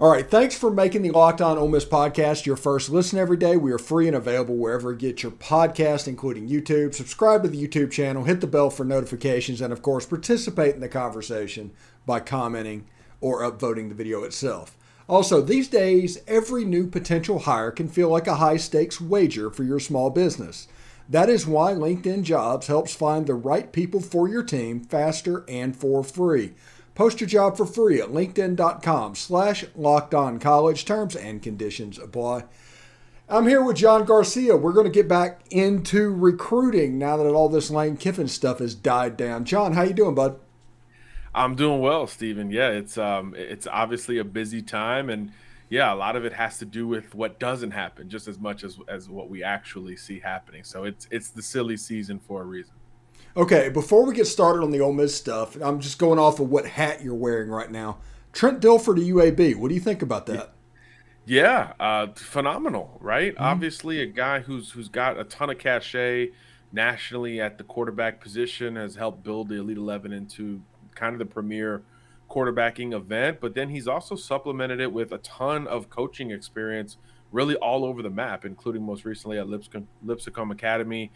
All right, thanks for making the Locked On Ole Miss podcast your first listen every day. We are free and available wherever you get your podcast, including YouTube. Subscribe to the YouTube channel, hit the bell for notifications, and of course, participate in the conversation by commenting or upvoting the video itself. Also, these days, every new potential hire can feel like a high stakes wager for your small business. That is why LinkedIn Jobs helps find the right people for your team faster and for free. Post your job for free at linkedin.com slash locked on college. Terms and conditions apply. I'm here with John Garcia. We're going to get back into recruiting now that all this Lane Kiffin stuff has died down. John, how you doing, bud? I'm doing well, Stephen. Yeah, it's um it's obviously a busy time and yeah, a lot of it has to do with what doesn't happen just as much as as what we actually see happening. So it's it's the silly season for a reason. Okay, before we get started on the Ole Miss stuff, I'm just going off of what hat you're wearing right now. Trent Dilfer to UAB. What do you think about that? Yeah, uh, phenomenal, right? Mm-hmm. Obviously, a guy who's who's got a ton of cachet nationally at the quarterback position has helped build the Elite Eleven into kind of the premier quarterbacking event, but then he's also supplemented it with a ton of coaching experience, really all over the map, including most recently at Lipscomb, Lipscomb Academy.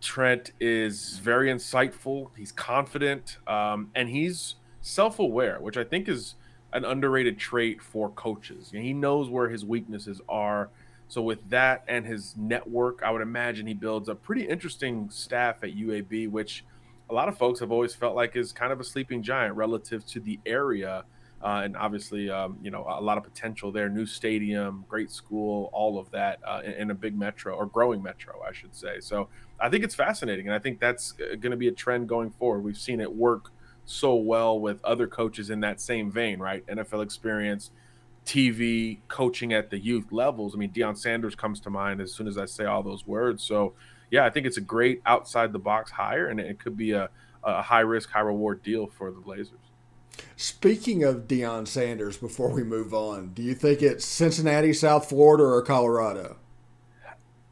Trent is very insightful. He's confident, um, and he's self-aware, which I think is an underrated trait for coaches. he knows where his weaknesses are. So with that and his network, I would imagine he builds a pretty interesting staff at UAB, which – a lot of folks have always felt like is kind of a sleeping giant relative to the area. Uh, and obviously, um, you know, a lot of potential there. New stadium, great school, all of that uh, in, in, a big metro or growing metro, I should say. So I think it's fascinating, and I think that's uh, going to be a trend going forward. We've seen it work so well with other coaches in that same vein, right? NFL experience, TV, coaching at the youth levels. I mean, Deion Sanders comes to mind as soon as I say all those words. So yeah, I think it's a great outside the box hire, and it could be a, a high risk, high reward deal for the Blazers. Speaking of Deion Sanders, before we move on, do you think it's Cincinnati, South Florida, or Colorado?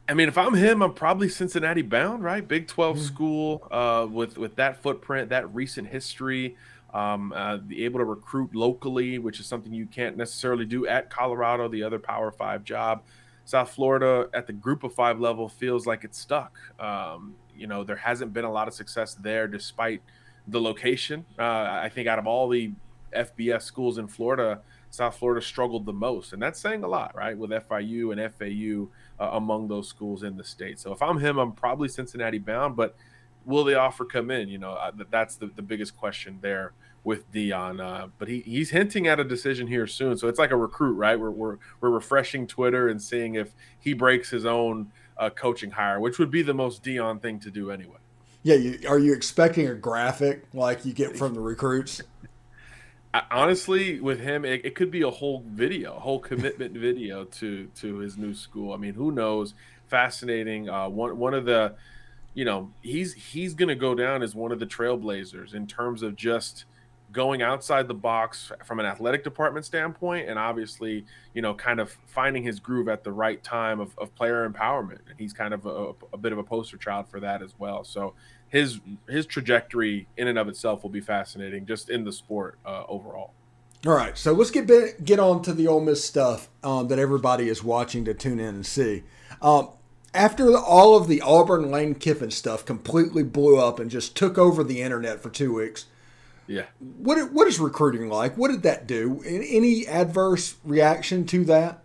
I mean, if I'm him, I'm probably Cincinnati bound, right? Big 12 mm-hmm. school uh, with with that footprint, that recent history, um, uh, able to recruit locally, which is something you can't necessarily do at Colorado, the other Power Five job. South Florida at the group of five level feels like it's stuck. Um, you know, there hasn't been a lot of success there despite the location. Uh, I think out of all the FBS schools in Florida, South Florida struggled the most. And that's saying a lot, right? With FIU and FAU uh, among those schools in the state. So if I'm him, I'm probably Cincinnati bound, but will the offer come in? You know, uh, that's the, the biggest question there with Deion. Uh, but he, he's hinting at a decision here soon. So it's like a recruit, right? We're, we're, we're refreshing Twitter and seeing if he breaks his own uh, coaching hire, which would be the most Deion thing to do anyway. Yeah. You, are you expecting a graphic like you get from the recruits? honestly with him it, it, could be a whole video a whole commitment video to to his new school i mean who knows fascinating uh one one of the you know he's he's gonna go down as one of the trailblazers in terms of just going outside the box from an athletic department standpoint and obviously you know kind of finding his groove at the right time of, of player empowerment. And he's kind of a, a, bit of a poster child for that as well. So his his trajectory in and of itself will be fascinating just in the sport uh, overall. All right. So let's get get on to the Ole Miss stuff um, that everybody is watching to tune in and see. Um, after all of the Auburn Lane Kiffin stuff completely blew up and just took over the internet for two weeks yeah. What what is recruiting like? What did that do? Any adverse reaction to that?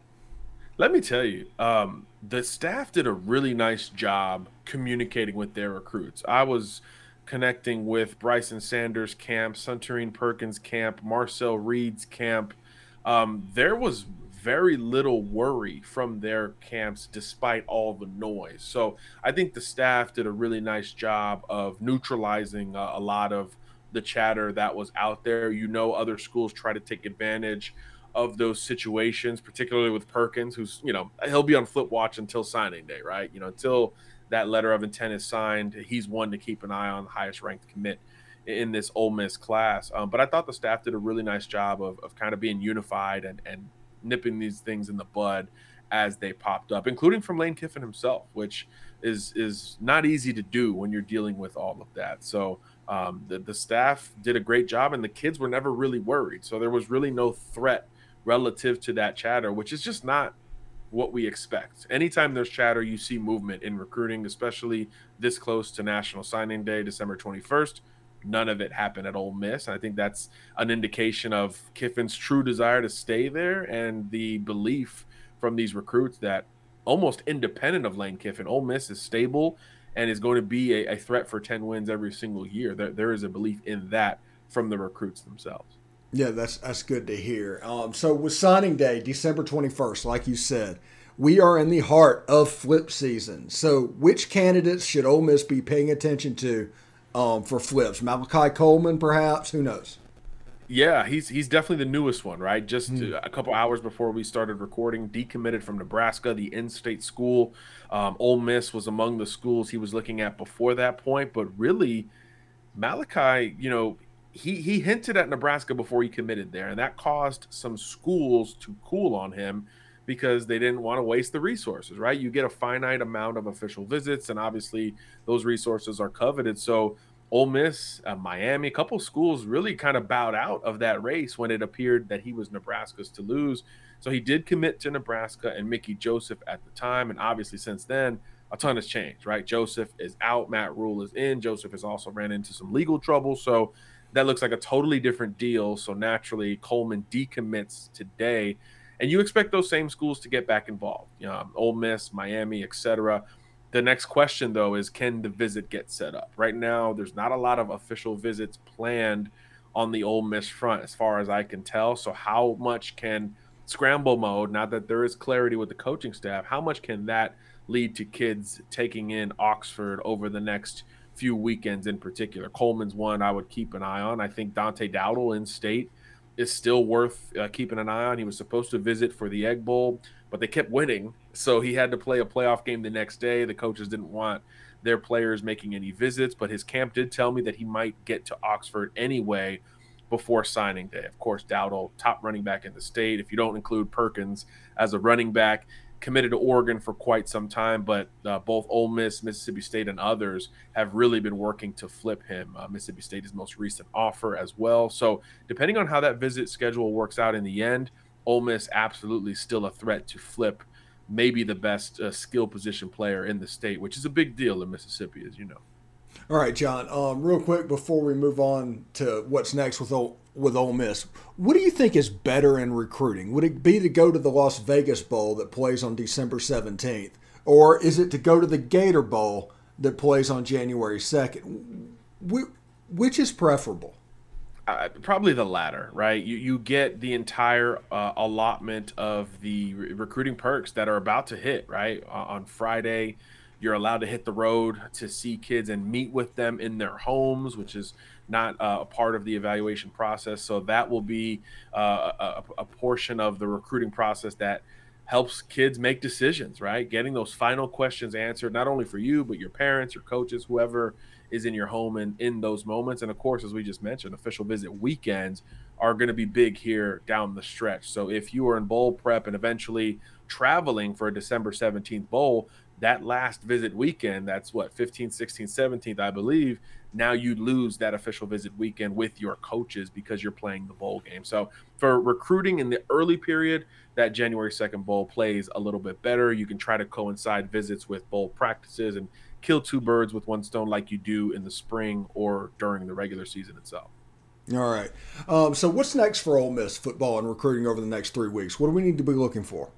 Let me tell you, um, the staff did a really nice job communicating with their recruits. I was connecting with Bryson Sanders' camp, Suntarine Perkins' camp, Marcel Reed's camp. Um, there was very little worry from their camps despite all the noise. So I think the staff did a really nice job of neutralizing uh, a lot of the chatter that was out there. You know, other schools try to take advantage of those situations, particularly with Perkins, who's, you know, he'll be on flip watch until signing day, right? You know, until that letter of intent is signed, he's one to keep an eye on, the highest ranked commit in this Ole Miss class. Um, but I thought the staff did a really nice job of, of kind of being unified and, and nipping these things in the bud as they popped up, including from Lane Kiffin himself, which is is not easy to do when you're dealing with all of that. So um, the, the staff did a great job, and the kids were never really worried. So there was really no threat relative to that chatter, which is just not what we expect. Anytime there's chatter, you see movement in recruiting, especially this close to National Signing Day, December 21st. None of it happened at Ole Miss. And I think that's an indication of Kiffin's true desire to stay there and the belief from these recruits that almost independent of Lane Kiffin, Ole Miss is stable and is going to be a, a threat for 10 wins every single year. There, there is a belief in that from the recruits themselves. Yeah, that's that's good to hear. Um, so with signing day, December twenty first, like you said, we are in the heart of flip season. So which candidates should Ole Miss be paying attention to um, for flips? Malachi Coleman, perhaps? Who knows? Yeah, he's he's definitely the newest one, right? Just mm. a couple hours before we started recording, decommitted from Nebraska, the in-state school. Um, Ole Miss was among the schools he was looking at before that point, but really, Malachi, you know, he he hinted at Nebraska before he committed there, and that caused some schools to cool on him because they didn't want to waste the resources. Right? You get a finite amount of official visits, and obviously those resources are coveted. So Ole Miss, uh, Miami, a couple schools really kind of bowed out of that race when it appeared that he was Nebraska's to lose. So he did commit to Nebraska and Mickey Joseph at the time, and obviously since then a ton has changed. Right? Joseph is out, Matt Rhule is in. Joseph has also ran into some legal trouble, so that looks like a totally different deal. So naturally, Coleman decommits today, and you expect those same schools to get back involved. You know, Ole Miss, Miami, etc. The next question, though, is can the visit get set up? Right now, there's not a lot of official visits planned on the Ole Miss front, as far as I can tell. So, how much can scramble mode, now that there is clarity with the coaching staff, how much can that lead to kids taking in Oxford over the next few weekends in particular. Coleman's one I would keep an eye on. I think Dante Dowdle in state is still worth uh, keeping an eye on. He was supposed to visit for the Egg Bowl, but they kept winning, so he had to play a playoff game the next day. The coaches didn't want their players making any visits, but his camp did tell me that he might get to Oxford anyway before signing day. Of course, Dowdle, top running back in the state. If you don't include Perkins as a running back, committed to Oregon for quite some time, but uh, both Ole Miss, Mississippi State, and others have really been working to flip him. Uh, Mississippi State is most recent offer as well. So depending on how that visit schedule works out in the end, Ole Miss absolutely still a threat to flip maybe the best uh, skill position player in the state, which is a big deal in Mississippi, as you know. All right, John. Um, real quick before we move on to what's next with Ole, with Ole Miss, what do you think is better in recruiting? Would it be to go to the Las Vegas Bowl that plays on December seventeenth, or is it to go to the Gator Bowl that plays on January second? Which is preferable? Uh, probably the latter, right? You you get the entire uh, allotment of the re- recruiting perks that are about to hit, right? Uh, on Friday, you're allowed to hit the road to see kids and meet with them in their homes, which is not uh, a part of the evaluation process. So that will be uh, a, a, portion of the recruiting process that helps kids make decisions, right? Getting those final questions answered, not only for you, but your parents, your coaches, whoever is in your home and in those moments. And of course, as we just mentioned, official visit weekends are going to be big here down the stretch. So if you are in bowl prep and eventually traveling for a December 17th bowl, that last visit weekend, that's what, 15th, 16th, 17th, I believe, now you lose that official visit weekend with your coaches because you're playing the bowl game. So for recruiting in the early period, that January 2nd bowl plays a little bit better. You can try to coincide visits with bowl practices and kill two birds with one stone like you do in the spring or during the regular season itself. All right. Um, so what's next for Ole Miss football and recruiting over the next three weeks? What do we need to be looking for?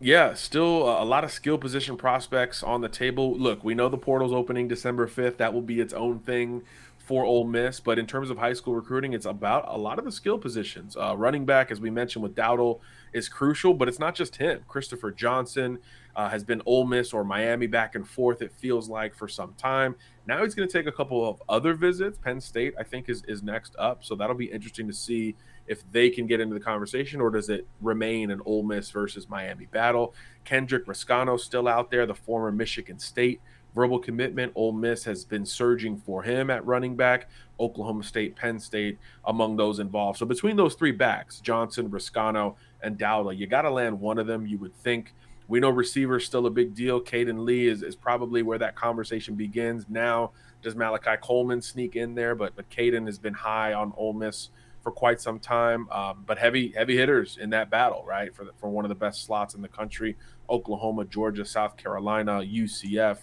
Yeah, still a lot of skill position prospects on the table. Look, we know the portal's opening December 5th. That will be its own thing for Ole Miss. But in terms of high school recruiting, it's about a lot of the skill positions. Uh, running back, as we mentioned with Dowdle, is crucial, but it's not just him. Christopher Johnson uh, has been Ole Miss or Miami back and forth, it feels like, for some time. Now he's going to take a couple of other visits. Penn State, I think, is, is next up. So that'll be interesting to see if they can get into the conversation, or does it remain an Ole Miss versus Miami battle? Kendrick Reescano still out there, the former Michigan State verbal commitment. Ole Miss has been surging for him at running back. Oklahoma State, Penn State, among those involved. So between those three backs, Johnson, Reescano, and Dowdle, you got to land one of them. You would think. We know receivers still a big deal. Caden Lee is, is probably where that conversation begins. Now, does Malachi Coleman sneak in there? But but Caden has been high on Ole Miss for quite some time. Um, but heavy heavy hitters in that battle, right? For the, for one of the best slots in the country, Oklahoma, Georgia, South Carolina, UCF,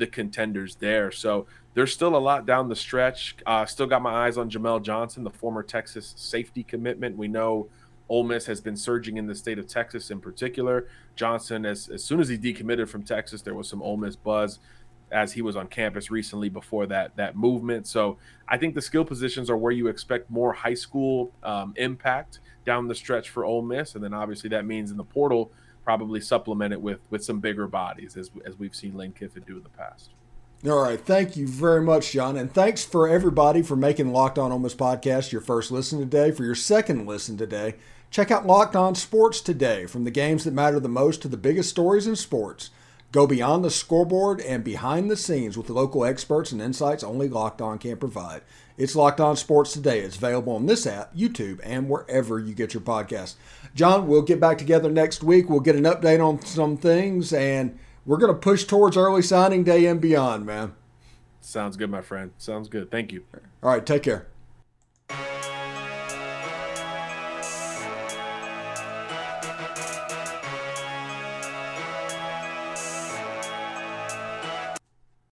the contenders there. So there's still a lot down the stretch. Uh, still got my eyes on Jamel Johnson, the former Texas safety commitment. We know Ole Miss has been surging in the state of Texas in particular. Johnson, as, as soon as he decommitted from Texas, there was some Ole Miss buzz as he was on campus recently before that that movement. So I think the skill positions are where you expect more high school um, impact down the stretch for Ole Miss, and then obviously that means in the portal probably supplement it with with some bigger bodies as as we've seen Lane Kiffin do in the past. All right, thank you very much, John, and thanks for everybody for making Locked On Ole Miss podcast your first listen today. For your second listen today, check out Locked On Sports today. From the games that matter the most to the biggest stories in sports. Go beyond the scoreboard and behind the scenes with the local experts and insights only Locked On can provide. It's Locked On Sports Today. It's available on this app, YouTube, and wherever you get your podcast. John, we'll get back together next week. We'll get an update on some things, and we're going to push towards early signing day and beyond, man. Sounds good, my friend. Sounds good. Thank you. All right, take care.